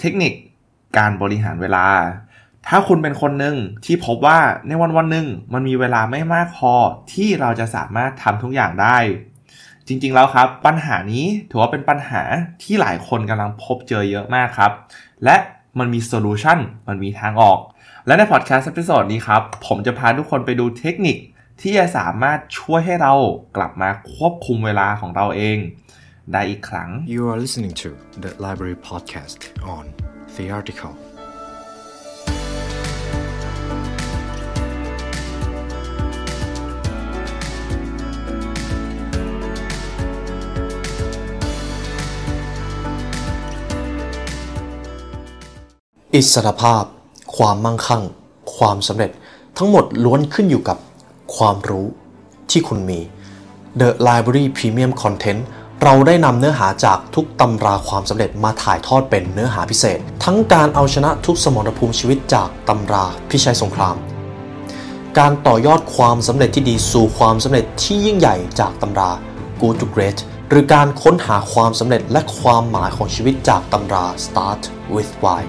เทคนิคการบริหารเวลา ถ้าคุณเป็นคนหนึ่งที่พบว่าในวันวันหนึ่งมันมีเวลาไม่มากพอที่เราจะสามารถทำทุกอย่างได้ จริงๆแล้วครับ ปัญหานี้ถือว่าเป็นปัญหาที่หลายคนกำลังพบเจอเยอะมากครับ และมันมีโซลูชันมันมีทางออก และในพอดแคสต์ตอนนี้ครับ ผมจะพาทุกคนไปดูเทคนิคที่จะสามารถช่วยให้เรากลับมาควบคุมเวลาของเราเอง ได้อีกครั้ง You are listening to the Library Podcast on The Article. "อิสรภาพ ความมั่งคั่ง ความสำเร็จ ทั้งหมดล้วนขึ้นอยู่กับความรู้ที่คุณมี The Library Premium Content เราได้นำเนื้อหาจากทุกตำราความสำเร็จมาถ่ายทอดเป็นเนื้อหาพิเศษ ทั้งการเอาชนะทุกสมรภูมิชีวิตจากตำราพิชัยสงคราม การต่อยอดความสำเร็จที่ดีสู่ความสำเร็จที่ยิ่งใหญ่จากตำรา Good to Great หรือการค้นหาความสำเร็จและความหมายของชีวิตจากตำรา Start with Why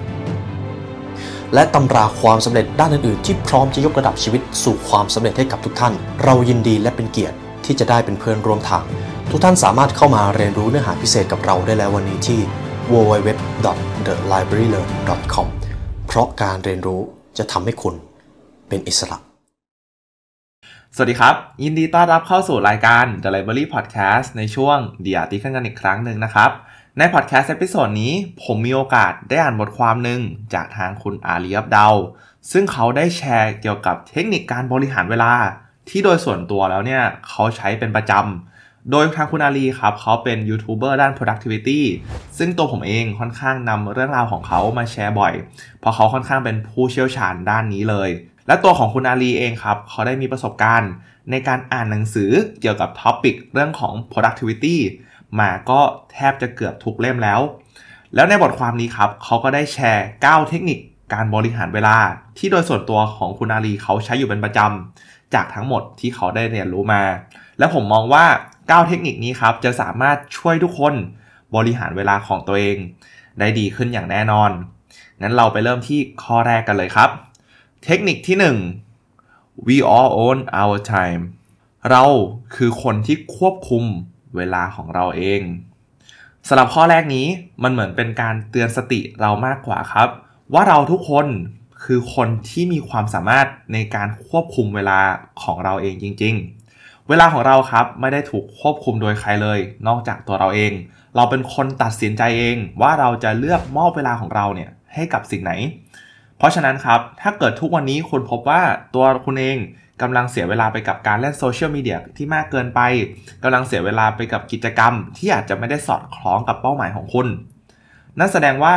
และตำราความสำเร็จด้านอื่นๆ ที่พร้อมจะยกระดับชีวิตสู่ความสำเร็จให้กับทุกท่าน เรายินดีและเป็นเกียรติที่จะได้เป็นเพื่อนร่วมทาง ทุกท่านสามารถเข้ามาเรียนรู้เนื้อหาพิเศษกับเราได้แล้ววันนี้ที่ www.thelibrarylearn.com เพราะการเรียนรู้จะทำให้คุณเป็นอิสระ สวัสดีครับ ยินดีต้อนรับเข้าสู่รายการ The Library Podcast ในช่วงเดียติกันกันอีกครั้งหนึ่งนะครับ ในพอดแคสต์ episode นี้ผมมีโอกาสได้อ่านบทความหนึ่งจากทางคุณ Ali Abdaal ซึ่งเขาได้แชร์เกี่ยวกับเทคนิคการบริหารเวลา ที่โดยส่วนตัวแล้วเนี่ยเขาใช้เป็นประจำ โดยทางคุณอาลีครับเขาเป็นยูทูบเบอร์ด้าน productivity ซึ่งตัวผมเองค่อนข้างนำเรื่องราวของเขามาแชร์บ่อย เพราะเขาค่อนข้างเป็นผู้เชี่ยวชาญด้านนี้เลย และตัวของคุณอาลีเองครับเขาได้มีประสบการณ์ในการอ่านหนังสือเกี่ยวกับ topic เรื่องของ productivity มาก็แทบจะเกือบทุกเล่มแล้ว แล้วในบทความนี้ครับเขาก็ได้แชร์ 9 เทคนิคการบริหารเวลา ที่โดยส่วนตัวของคุณอาลีเขาใช้อยู่เป็นประจำจากทั้งหมดที่เขาได้เรียนรู้มา และผมมองว่า 9 เทคนิคนี้ครับ จะสามารถช่วยทุกคนบริหารเวลาของตัวเอง ได้ดีขึ้นอย่างแน่นอน งั้นเราไปเริ่มที่ข้อแรกกันเลยครับ เทคนิคที่ 1 we all own our time เราคือคนที่ควบคุมเวลาของเราเองสำหรับข้อแรกนี้มันเหมือนเป็นการเตือนสติเรามากกว่าครับ ว่าเราทุกคนคือคนที่มีความสามารถในการควบคุมเวลาของเราเองจริง ๆ เวลาของเราครับไม่ได้ถูกควบคุมโดยใครเลย นอกจากตัวเราเอง เราเป็นคนตัดสินใจเองว่าเราจะเลือกมอบเวลาของเราเนี่ยให้กับสิ่งไหน เพราะฉะนั้นครับถ้าเกิดทุกวันนี้คุณพบว่าตัวคุณเองกำลังเสียเวลาไปกับการเล่นโซเชียลมีเดียที่มากเกินไปกำลังเสียเวลาไปกับกิจกรรม ที่อาจจะไม่ได้สอดคล้องกับเป้าหมายของคุณ นั่นแสดงว่า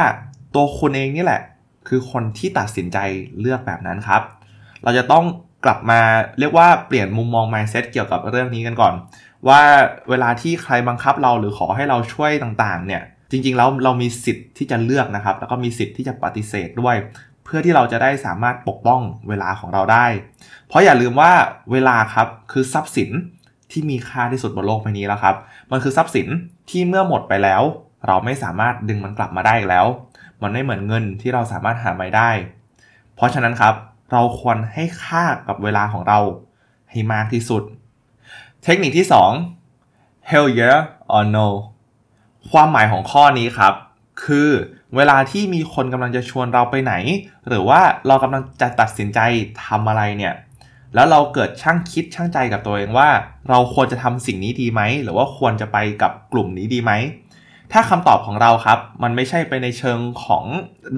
ตัวคุณเองนี่แหละ คือคนที่ตัดสินใจเลือกแบบนั้นครับ เราจะต้อง กลับมาเรียกว่าเปลี่ยนมุมมอง mindset เกี่ยวกับเรื่องนี้กันก่อน ว่าเวลาที่ใครบังคับเราหรือขอให้เราช่วยต่างๆ เนี่ย จริงๆแล้วเรามีสิทธิ์ที่จะเลือกนะครับ แล้วก็มีสิทธิ์ที่จะปฏิเสธด้วย เพื่อที่เราจะได้สามารถปกป้องเวลาของเราได้ เพราะอย่าลืมว่าเวลาครับคือทรัพย์สินที่มีค่าที่สุดบนโลกใบนี้แล้วครับ มันคือทรัพย์สินที่เมื่อหมดไปแล้ว เราไม่สามารถดึงมันกลับมาได้อีกแล้ว มันไม่เหมือนเงินที่เราสามารถหาไม่ได้ เพราะฉะนั้นครับ เราควรให้ค่ากับเวลาของเราให้มากที่สุด เทคนิคที่ 2 hell yeah or no ความหมายของข้อนี้ครับ คือเวลาที่มีคนกำลังจะชวนเราไปไหน หรือว่าเรากำลังจะตัดสินใจทำอะไรเนี่ยแล้วเราเกิดช่างคิดช่างใจกับตัวเองว่า เราควรจะทำสิ่งนี้ดีไหม หรือว่าควรจะไปกับกลุ่มนี้ดีไหม ถ้าคำตอบของเราครับ มันไม่ใช่ไปในเชิงของ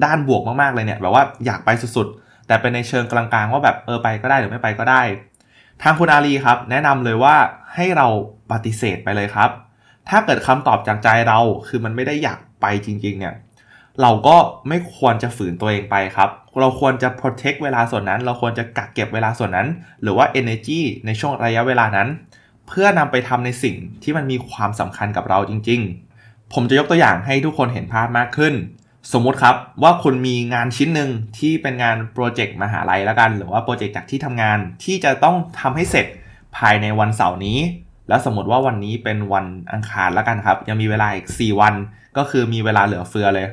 ด้านบวกมากๆเลยเนี่ยแบบว่าอยากไปสุดๆ แต่เป็นในเชิงกลางๆว่าแบบเออไปก็ได้หรือไม่ไปก็ได้ ทางคุณอาลีครับ แนะนำเลยว่าให้เราปฏิเสธไปเลยครับ ถ้าเกิดคำตอบจากใจเราคือมันไม่ได้อยากไปจริงๆเนี่ยเราก็ไม่ควรจะฝืนตัวเองไปครับ เราควรจะ protect เวลาส่วนนั้น เราควรจะกักเก็บเวลาส่วนนั้น หรือว่า energy ในช่วงระยะเวลานั้น เพื่อนำไปทำในสิ่งที่มันมีความสำคัญกับเราจริง ๆ ผมจะยกตัวอย่างให้ทุกคนเห็นภาพมากขึ้น สมมติครับว่าคุณมีงานชิ้นหนึ่งที่เป็นงานโปรเจกต์มหาลัยแล้วกัน หรือว่าโปรเจกต์จากที่ทำงานที่จะต้องทำให้เสร็จภายในวันเสาร์นี้ แล้วสมมติว่าวันนี้เป็นวันอังคารแล้วกันครับ ยังมีเวลาอีก 4 วัน ก็คือมีเวลาเหลือเฟือเลย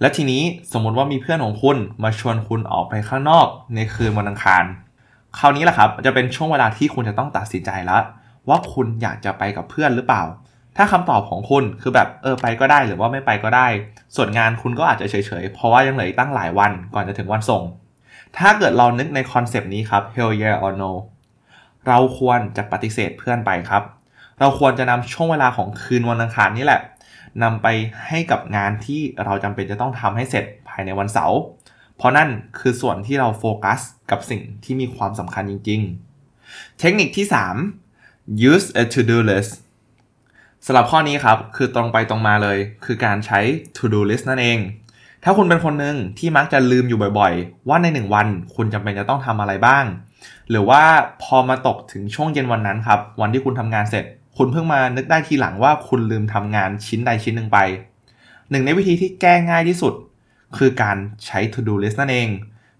และทีนี้สมมติว่ามีเพื่อนของคุณมาชวนคุณออกไปข้างนอกในคืนวันอังคาร คราวนี้แหละครับจะเป็นช่วงเวลาที่คุณจะต้องตัดสินใจแล้ว ว่าคุณอยากจะไปกับเพื่อนหรือเปล่า ถ้าคำตอบของคุณคือแบบเออไปก็ได้หรือว่าไม่ไปก็ได้ ส่วนงานคุณก็อาจจะเฉยๆ เพราะว่ายังเหลืออีกตั้งหลายวันก่อนจะถึงวันส่ง ถ้าเกิดเรานึกในคอนเซป ต์นี้ครับ hell yeah or no เราควรจะปฏิเสธเพื่อนไปครับ เราควรจะนำช่วงเวลาของคืนวันอังคารนี่แหละนำไปให้กับงานที่เราจำเป็นจะต้องทำให้เสร็จภายในวันเสาร์เพราะนั่นคือส่วนที่เราโฟกัสกับสิ่งที่มีความสำคัญจริง ๆ เทคนิคที่ 3 use a to do list สำหรับข้อนี้ครับ คือตรงไปตรงมาเลย คือการใช้ to do list นั่นเอง ถ้าคุณเป็นคนหนึ่งที่มักจะลืมอยู่บ่อยๆ ว่าในหนึ่งวันคุณจำเป็นจะต้องทำอะไรบ้าง หรือว่าพอมาตกถึงช่วงเย็นวันนั้นครับ วันที่คุณทำงานเสร็จ คุณเพิ่งมานึกได้ทีหลังว่าคุณลืมทำงานชิ้นใดชิ้นหนึ่งไป หนึ่งในวิธีที่แก้ง่ายที่สุด คือการใช้ to do list นั่นเอง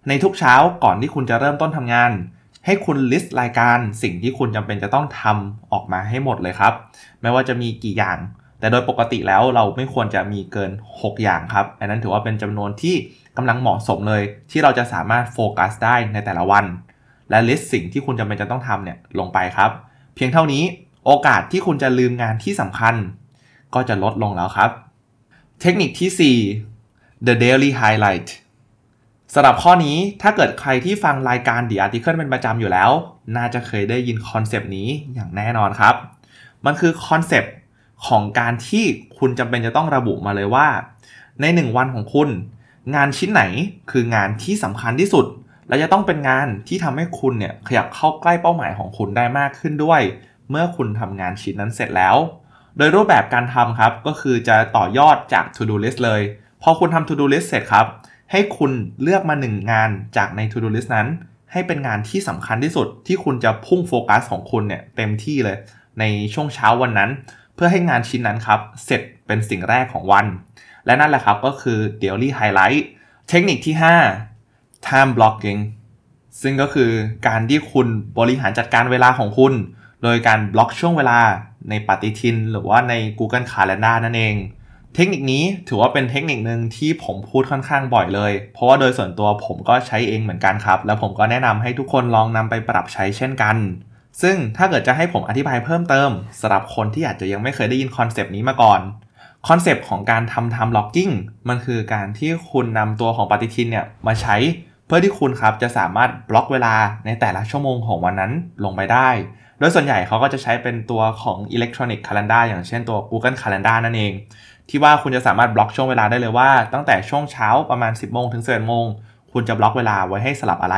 ในทุกเช้าก่อนที่คุณจะเริ่มต้นทำงาน ให้คุณ list รายการสิ่งที่คุณจำเป็นจะต้องทำออกมาให้หมดเลยครับ ไม่ว่าจะมีกี่อย่าง แต่โดยปกติแล้วเราไม่ควรจะมีเกิน 6 อย่างครับ อันนั้นถือว่าเป็นจำนวนที่กำลังเหมาะสมเลย ที่เราจะสามารถโฟกัสได้ในแต่ละวัน และ list สิ่งที่คุณจำเป็นจะต้องทำเนี่ยลงไปครับ เพียงเท่านี้โอกาสที่คุณจะลืมงานที่สำคัญ ก็จะลดลงแล้วครับ เทคนิคที่ 4 the daily highlight สำหรับข้อนี้ถ้าเกิดใครที่ฟังรายการ The Article เป็นประจำอยู่แล้ว น่าจะเคยได้ยินคอนเซปต์นี้อย่างแน่นอนครับ มันคือคอนเซปต์ของการที่คุณจำเป็นจะต้องระบุมาเลยว่า ใน 1 วันของคุณ งานชิ้นไหนคืองานที่สำคัญที่สุด และจะต้องเป็นงานที่ทำให้คุณเนี่ยขยับเข้าใกล้เป้าหมายของคุณได้มากขึ้นด้วย เมื่อคุณทำงานชิ้นนั้นเสร็จแล้ว โดยรูปแบบการทำครับก็คือจะต่อยอดจาก to do list เลย พอคุณทำ to do list เสร็จครับ ให้คุณเลือกมา1งานจากใน to do list นั้น ให้เป็นงานที่สำคัญที่สุดที่คุณจะพุ่งโฟกัสของคุณเนี่ยเต็มที่เลย ในช่วงเช้าวันนั้น เพื่อให้งานชิ้นนั้นครับเสร็จเป็นสิ่งแรกของวัน และนั่นแหละครับก็คือ daily highlight เทคนิคที่ 5 time blocking ซึ่งก็คือการที่คุณบริหารจัดการเวลาของคุณ โดยการบล็อกช่วงเวลาในปฏิทิน หรือว่าใน Google Calendar นั่นเอง เทคนิคนี้ถือว่าเป็นเทคนิคหนึ่งที่ผมพูดค่อนข้างบ่อยเลย เพราะว่าโดยส่วนตัวผมก็ใช้เองเหมือนกันครับ แล้วผมก็แนะนำให้ทุกคนลองนำไปปรับใช้เช่นกัน ซึ่งถ้าเกิดจะให้ผมอธิบายเพิ่มเติมสำหรับคนที่อาจจะยังไม่เคยได้ยินคอนเซป ต์นี้มาก่อนคอนเซปต์ของการทำ time blocking มันคือการที่คุณนำตัวของปฏิทินเนี่ยมาใช้เพื่อที่คุณครับจะสามารถบล็อกเวลาในแต่ละชั่วโมงของวันนั้นลงไปได้ โดยส่วนใหญ่เขาก็จะใช้เป็นตัวของ Electronic Calendar อย่างเช่นตัว Google Calendar นั่นเอง ที่ว่าคุณจะสามารถบล็อกช่วงเวลาได้เลยว่า ตั้งแต่ช่วงเช้าประมาณ 10โมงถึง11โมงคุณจะบล็อกเวลาไว้ให้สลับอะไร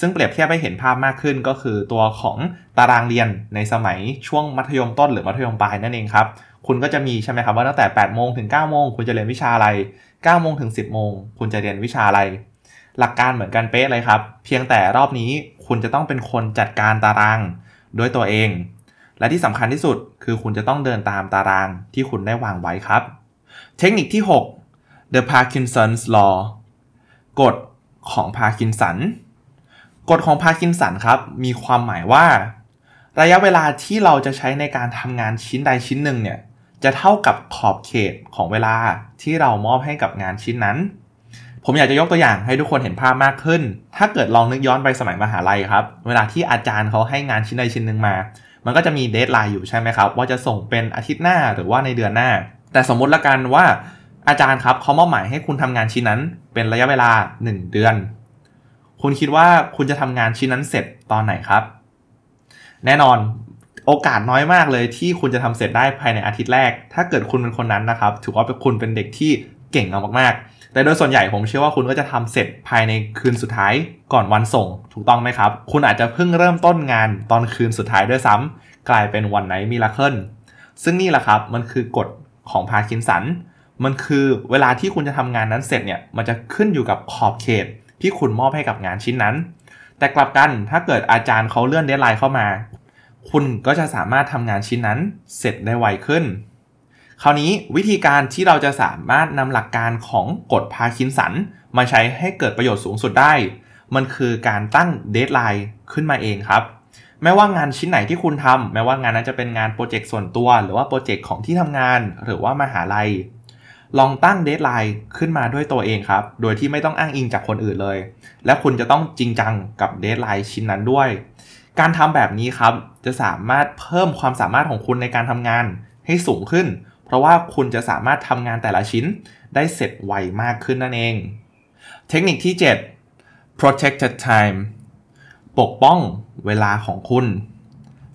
ซึ่งเปรียบเทียบให้เห็นภาพมากขึ้นก็คือตัวของตารางเรียนในสมัยช่วงมัธยมต้นหรือมัธยมปลายนั่นเองครับ คุณก็จะมีใช่ไหมครับว่าตั้งแต่8โมงถึง9โมงคุณจะเรียนวิชาอะไร9โมงถึง10โมงคุณจะเรียนวิชาอะไร หลักการเหมือนกันเป๊ะเลยครับ เพียงแต่รอบนี้คุณจะต้องเป็นคนจัดการตารางด้วยตัวเอง และที่สำคัญที่สุดคือคุณจะต้องเดินตามตารางที่คุณได้วางไว้ครับ เทคนิคที่ 6 The Parkinson's Law กฎของพาร์กินสันกฎของพาร์กินสันครับ มีความหมายว่า ระยะเวลาที่เราจะใช้ในการทำงานชิ้นใดชิ้นหนึ่งเนี่ยจะเท่ากับขอบเขตของเวลาที่เรามอบให้กับงานชิ้นนั้น ผมอยากจะยกตัวอย่างให้ทุกคนเห็นภาพมากขึ้น ถ้าเกิดลองนึกย้อนไปสมัยมหาลัยครับ เวลาที่อาจารย์เขาให้งานชิ้นใดชิ้นหนึ่งมา มันก็จะมีเดทไลน์อยู่ใช่ไหมครับ ว่าจะส่งเป็นอาทิตย์หน้าหรือว่าในเดือนหน้า แต่สมมุติละกันว่าอาจารย์ครับเขามอบหมายให้คุณทำงานชิ้นนั้น เป็นระยะเวลา 1 เดือน คุณคิดว่าคุณจะทำงานชิ้นนั้นเสร็จตอนไหนครับ แน่นอนโอกาสน้อยมากเลยที่คุณจะทำเสร็จได้ภายในอาทิตย์แรก ถ้าเกิดคุณเป็นคนนั้นนะครับ ถือว่าเป็นคุณเป็นเด็กที่เก่งเอามากๆ แต่โดยส่วนใหญ่ผมเชื่อว่าคุณก็จะทำเสร็จภายในคืนสุดท้ายก่อนวันส่งถูกต้องไหมครับ คุณอาจจะเพิ่งเริ่มต้นงานตอนคืนสุดท้ายด้วยซ้ำกลายเป็น one night miracle ซึ่งนี่แหละครับมันคือกฎของพาร์กินสันมันคือเวลาที่คุณจะทำงานนั้นเสร็จเนี่ยมันจะขึ้นอยู่กับขอบเขตที่คุณมอบให้กับงานชิ้นนั้น แต่กลับกันถ้าเกิดอาจารย์เขาเลื่อน deadline เข้ามา คุณก็จะสามารถทำงานชิ้นนั้นเสร็จได้ไวขึ้น คราวนี้วิธีการที่เราจะสามารถนำหลักการของกฎพาร์กินสัน มาใช้ให้เกิดประโยชน์สูงสุดได้ มันคือการตั้ง deadline ขึ้นมาเองครับไม่ว่างานชิ้นไหนที่คุณทำแม้ว่างานนั้นจะเป็นงานโปรเจกต์ส่วนตัว หรือว่าโปรเจกต์ของที่ทำงาน หรือว่ามหาลัย ลองตั้ง deadline ขึ้นมาด้วยตัวเองครับ โดยที่ไม่ต้องอ้างอิงจากคนอื่นเลย และคุณจะต้องจริงจังกับ deadline ชิ้นนั้นด้วย การทำแบบนี้ครับ จะสามารถเพิ่มความสามารถของคุณในการทำงานให้สูงขึ้น เพราะว่าคุณจะสามารถทำงานแต่ละชิ้นได้เสร็จไวมากขึ้นนั่นเอง เทคนิคที่ 7 protected time ปกป้องเวลาของคุณ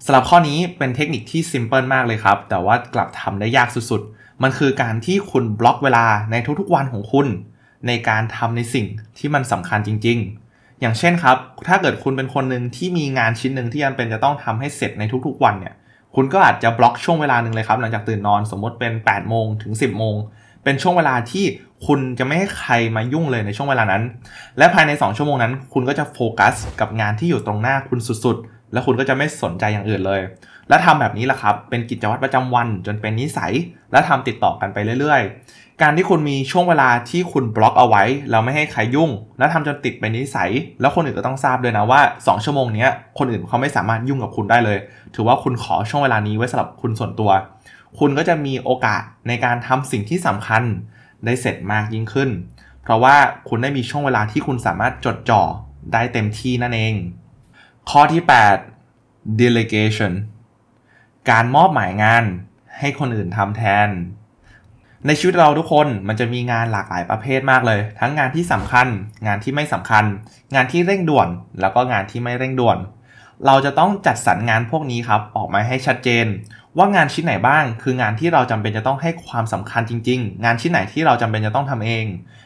สำหรับข้อนี้เป็นเทคนิคที่ซิมเพิลมากเลยครับ แต่ว่ากลับทำได้ยากสุดๆ มันคือการที่คุณบล็อกเวลาในทุกๆวันของคุณ ในการทำในสิ่งที่มันสำคัญจริง ๆ อย่างเช่นครับ ถ้าเกิดคุณเป็นคนหนึ่งที่มีงานชิ้นหนึ่งที่จำเป็นจะต้องทำให้เสร็จในทุกๆวันเนี่ย คุณก็อาจจะบล็อกช่วงเวลาหนึ่งเลยครับ หลังจากตื่นนอนสมมติเป็น8โมงถึง 10โมงเป็นช่วงเวลาที่คุณจะไม่ให้ใครมายุ่งเลยในช่วงเวลานั้น และภายใน 2 ชั่วโมงนั้น คุณก็จะโฟกัสกับงานที่อยู่ตรงหน้าคุณสุดๆ แล้วคุณก็จะไม่สนใจอย่างอื่นเลย และทำแบบนี้แหละครับ เป็นกิจวัตรประจำวันจนเป็นนิสัย และทำติดต่อกันไปเรื่อย การที่คุณมีช่วงเวลาที่คุณบล็อกเอาไว้แล้วไม่ให้ใครยุ่ง และทำจนติดเป็นนิสัย แล้วคนอื่นก็ต้องทราบด้วยนะว่า 2 ชั่วโมงนี้คนอื่นเขาไม่สามารถยุ่งกับคุณได้เลย ถือว่าคุณขอช่วงเวลานี้ไว้สำหรับคุณส่วนตัว คุณก็จะมีโอกาสในการทำสิ่งที่สำคัญได้เสร็จมากยิ่งขึ้น เพราะว่าคุณได้มีช่วงเวลาที่คุณสามารถจดจ่อได้เต็มที่นั่นเอง ข้อที่ 8 delegation การมอบหมายงานให้คนอื่นทำแทน ในชีวิตเราทุกคนมันจะมีงานหลากหลายประเภทมากเลย ทั้งงานที่สำคัญ งานที่ไม่สำคัญ งานที่เร่งด่วน แล้วก็งานที่ไม่เร่งด่วน เราจะต้องจัดสรรงานพวกนี้ครับออกมาให้ชัดเจน ว่างานชิ้นไหนบ้าง คืองานที่เราจำเป็นจะต้องให้ความสำคัญจริง ๆ งานชิ้นไหนที่เราจำเป็นจะต้องทำเอง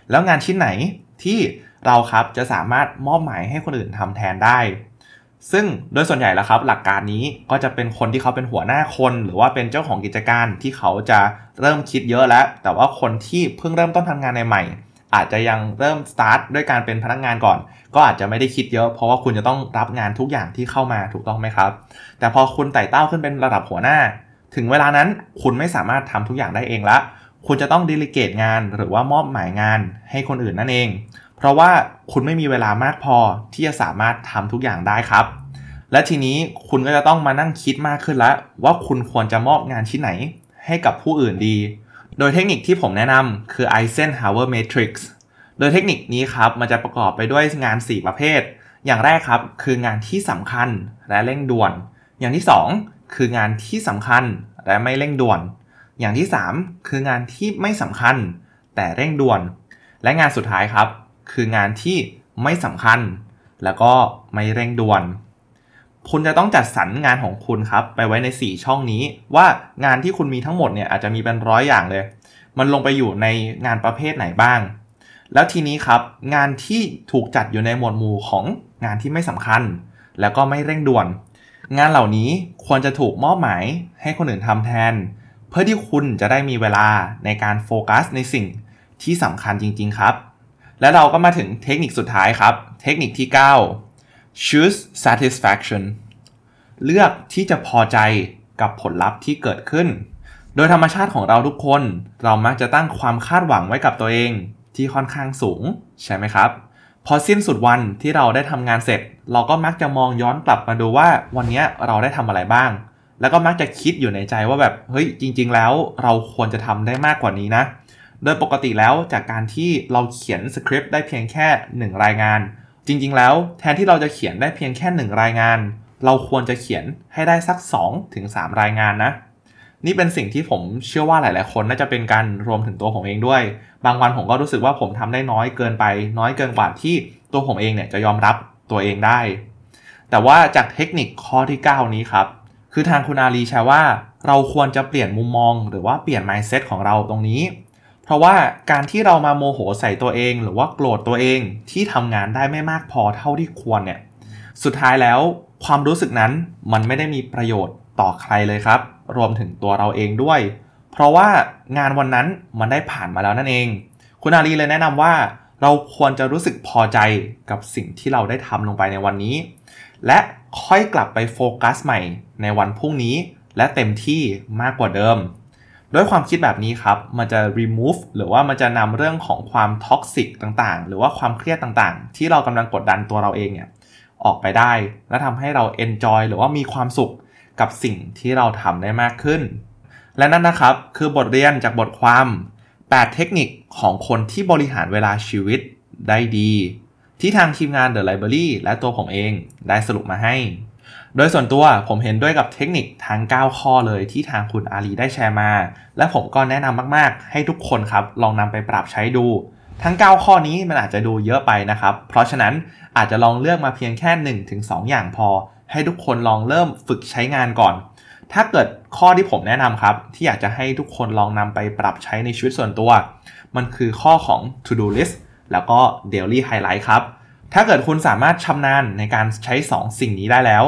แล้วงานชิ้นไหนที่เราครับจะสามารถมอบหมายให้คนอื่นทำแทนได้ ซึ่งโดยส่วนใหญ่แล้วครับ หลักการนี้ก็จะเป็นคนที่เขาเป็นหัวหน้าคน หรือว่าเป็นเจ้าของกิจการที่เขาจะเริ่มคิดเยอะแล้ว แต่ว่าคนที่เพิ่งเริ่มต้นทำงานในใหม่อาจจะยังเริ่มสตาร์ทด้วยการเป็นพนักงานก่อน ก็อาจจะไม่ได้คิดเยอะ เพราะว่าคุณจะต้องรับงานทุกอย่างที่เข้ามาถูกต้องไหมครับ แต่พอคุณไต่เต้าขึ้นเป็นระดับหัวหน้า ถึงเวลานั้นคุณไม่สามารถทำทุกอย่างได้เองละ คุณจะต้องดิลิเกตงานหรือว่ามอบหมายงานให้คนอื่นนั่นเอง เพราะว่าคุณไม่มีเวลามากพอที่จะสามารถทำทุกอย่างได้ครับ และทีนี้คุณก็จะต้องมานั่งคิดมากขึ้นแล้ว ว่าคุณควรจะมอบงานชิ้นไหนให้กับผู้อื่นดี โดยเทคนิคที่ผมแนะนำคือ Eisenhower Matrix โดยเทคนิคนี้ครับมันจะประกอบไปด้วยงาน 4 ประเภท อย่างแรกครับคืองานที่สำคัญและเร่งด่วน อย่างที่ 2 คืองานที่สำคัญและไม่เร่งด่วน อย่างที่ 3 คืองานที่ไม่สำคัญ แต่เร่งด่วน และงานสุดท้ายครับ คืองานที่ไม่สำคัญ แล้วก็ไม่เร่งด่วน คุณจะต้องจัดสรรงานของคุณครับ ไปไว้ใน 4 ช่องนี้ ว่างานที่คุณมีทั้งหมดเนี่ยอาจจะมีเป็นร้อยอย่างเลย มันลงไปอยู่ในงานประเภทไหนบ้าง แล้วทีนี้ครับ งานที่ถูกจัดอยู่ในหมวดหมู่ของงานที่ไม่สำคัญ แล้วก็ไม่เร่งด่วน งานเหล่านี้ควรจะถูกมอบหมายให้คนอื่นทำแทน เพื่อที่คุณจะได้มีเวลาในการโฟกัสในสิ่งที่สำคัญจริง ๆ ครับ และเราก็มาถึงเทคนิคสุดท้ายครับ เทคนิคที่ 9 choose satisfaction เลือกที่จะพอใจกับผลลัพธ์ที่เกิดขึ้น โดยธรรมชาติของเราทุกคน เรามักจะตั้งความคาดหวังไว้กับตัวเองที่ค่อนข้างสูง ใช่ไหมครับ พอสิ้นสุดวันที่เราได้ทำงานเสร็จ เราก็มักจะมองย้อนกลับมาดูว่าวันนี้เราได้ทำอะไรบ้าง แล้วก็มักจะคิดอยู่ในใจว่าแบบเฮ้ยจริง ๆ แล้วเราควรจะทำได้มากกว่านี้นะ โดยปกติแล้วจากการที่เราเขียนสคริปต์ได้เพียงแค่ 1 รายงาน จริงๆ แล้วแทนที่เราจะเขียนได้เพียงแค่ 1 รายงาน เราควรจะเขียนให้ได้สัก 2-3ถึงรายงานนะ นี่เป็นสิ่งที่ผมเชื่อว่าหลาย ๆ คนน่าจะเป็นการรวมถึงตัวผมเองด้วย บางวันผมก็รู้สึกว่าผมทำได้น้อยเกินไป น้อยเกินกว่าที่ตัวผมเองเนี่ยจะยอมรับตัวเองได้ แต่ว่าจากเทคนิคข้อที่ 9 นี้ครับคือทางคุณอาลีแชร์ว่า เราควรจะเปลี่ยนมุมมอง หรือว่าเปลี่ยน mindset ของเราตรงนี้ เพราะว่าการที่เรามาโมโหใส่ตัวเอง หรือว่าโกรธตัวเองที่ทำงานได้ไม่มากพอเท่าที่ควรเนี่ย สุดท้ายแล้วความรู้สึกนั้นมันไม่ได้มีประโยชน์ต่อใครเลยครับ รวมถึงตัวเราเองด้วย เพราะว่างานวันนั้นมันได้ผ่านมาแล้วนั่นเอง คุณอาลีเลยแนะนำว่าเราควรจะรู้สึกพอใจกับสิ่งที่เราได้ทำลงไปในวันนี้ และค่อยกลับไปโฟกัสใหม่ในวันพรุ่งนี้ และเต็มที่มากกว่าเดิม ด้วยความคิดแบบนี้ครับ มันจะ remove หรือว่ามันจะนำเรื่องของความ toxic ต่างๆ หรือว่าความเครียดต่างๆ ที่เรากำลังกดดันตัวเราเองเนี่ยออกไปได้ และทำให้เรา enjoy หรือว่ามีความสุขกับสิ่งที่เราทำได้มากขึ้น และนั่นนะครับคือบทเรียนจากบทความ 8 เทคนิคของคนที่บริหารเวลาชีวิตได้ดี ที่ทางทีมงาน The Library และตัวผมเองได้สรุปมาให้ โดยส่วนตัวผมเห็นด้วยกับเทคนิคทั้ง 9 ข้อเลยที่ทางคุณอาลีได้แชร์มา และผมก็แนะนำมากๆ ให้ทุกคนครับลองนำไปปรับใช้ดู ทั้ง 9 ข้อนี้มันอาจจะดูเยอะไปนะครับ เพราะฉะนั้นอาจจะลองเลือกมาเพียงแค่ 1-2 อย่างพอ ให้ทุกคนลองเริ่มฝึกใช้งานก่อน ถ้าเกิดข้อที่ผมแนะนำครับ ที่อยากจะให้ทุกคนลองนำไปปรับใช้ในชีวิตส่วนตัว มันคือข้อของ to do list แล้วก็ daily highlight ครับถ้าเกิดคุณสามารถชำนาญในการใช้ 2 สิ่งนี้ได้แล้ว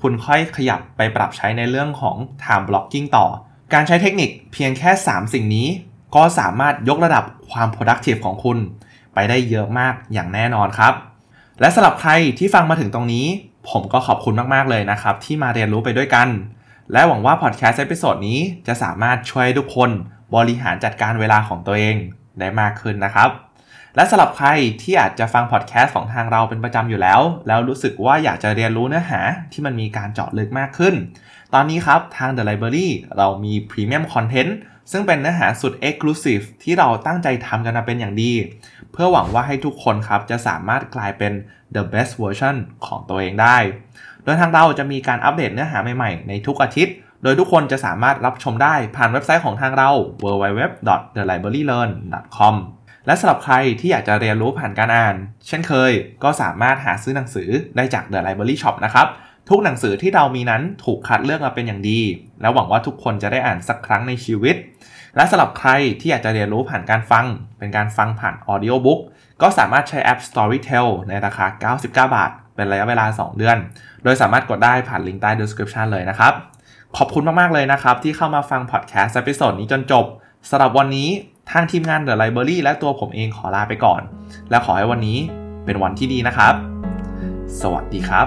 คุณค่อยขยับไปปรับใช้ในเรื่องของ time blocking ต่อ การใช้เทคนิคเพียงแค่ 3 สิ่งนี้ ก็สามารถยกระดับความ productive ของคุณ ไปได้เยอะมากอย่างแน่นอนครับ และสำหรับใครที่ฟังมาถึงตรงนี้ ผมก็ขอบคุณมากๆเลยนะครับ ที่มาเรียนรู้ไปด้วยกัน และหวังว่าพอดแคสต์ episode นี้จะสามารถช่วยทุกคนบริหารจัดการเวลาของตัวเองได้มากขึ้นนะครับ และสำหรับใครที่อาจจะฟังพอดแคสต์ของทางเราเป็นประจำอยู่แล้ว แล้วรู้สึกว่าอยากจะเรียนรู้เนื้อหาที่มันมีการเจาะลึกมากขึ้น ตอนนี้ครับทาง The Library เรามี Premium Content ซึ่งเป็นเนื้อหาสุด Exclusive ที่เราตั้งใจทำกันมาเป็นอย่างดี เพื่อหวังว่าให้ทุกคนครับจะสามารถกลายเป็น the best version ของตัวเองได้ โดยทางเราจะมีการอัปเดตเนื้อหาใหม่ๆ ในทุกอาทิตย์ โดยทุกคนจะสามารถรับชมได้ผ่านเว็บไซต์ของทางเรา www.thelibrarylearn.com และสำหรับใครที่อยากจะเรียนรู้ผ่านการอ่าน เช่นเคยก็สามารถหาซื้อหนังสือได้จาก The Library Shop นะครับ ทุกหนังสือที่เรามีนั้นถูกคัดเลือกมาเป็นอย่างดี และหวังว่าทุกคนจะได้อ่านสักครั้งในชีวิต และสำหรับใครที่อยากจะเรียนรู้ผ่านการฟัง เป็นการฟังผ่าน Audiobook ก็สามารถใช้แอป Storytel ในราคา 99 บาท เป็นระยะเวลา 2 เดือน โดยสามารถกดได้ผ่านลิงก์ใต้ description เลยนะครับ ขอบคุณมากๆเลยนะครับที่เข้ามาฟังพอดแคสต์ episode นี้จนจบสำหรับวันนี้ ทางทีมงาน The Library และตัวผมเองขอลาไปก่อน และขอให้วันนี้เป็นวันที่ดีนะครับ สวัสดีครับ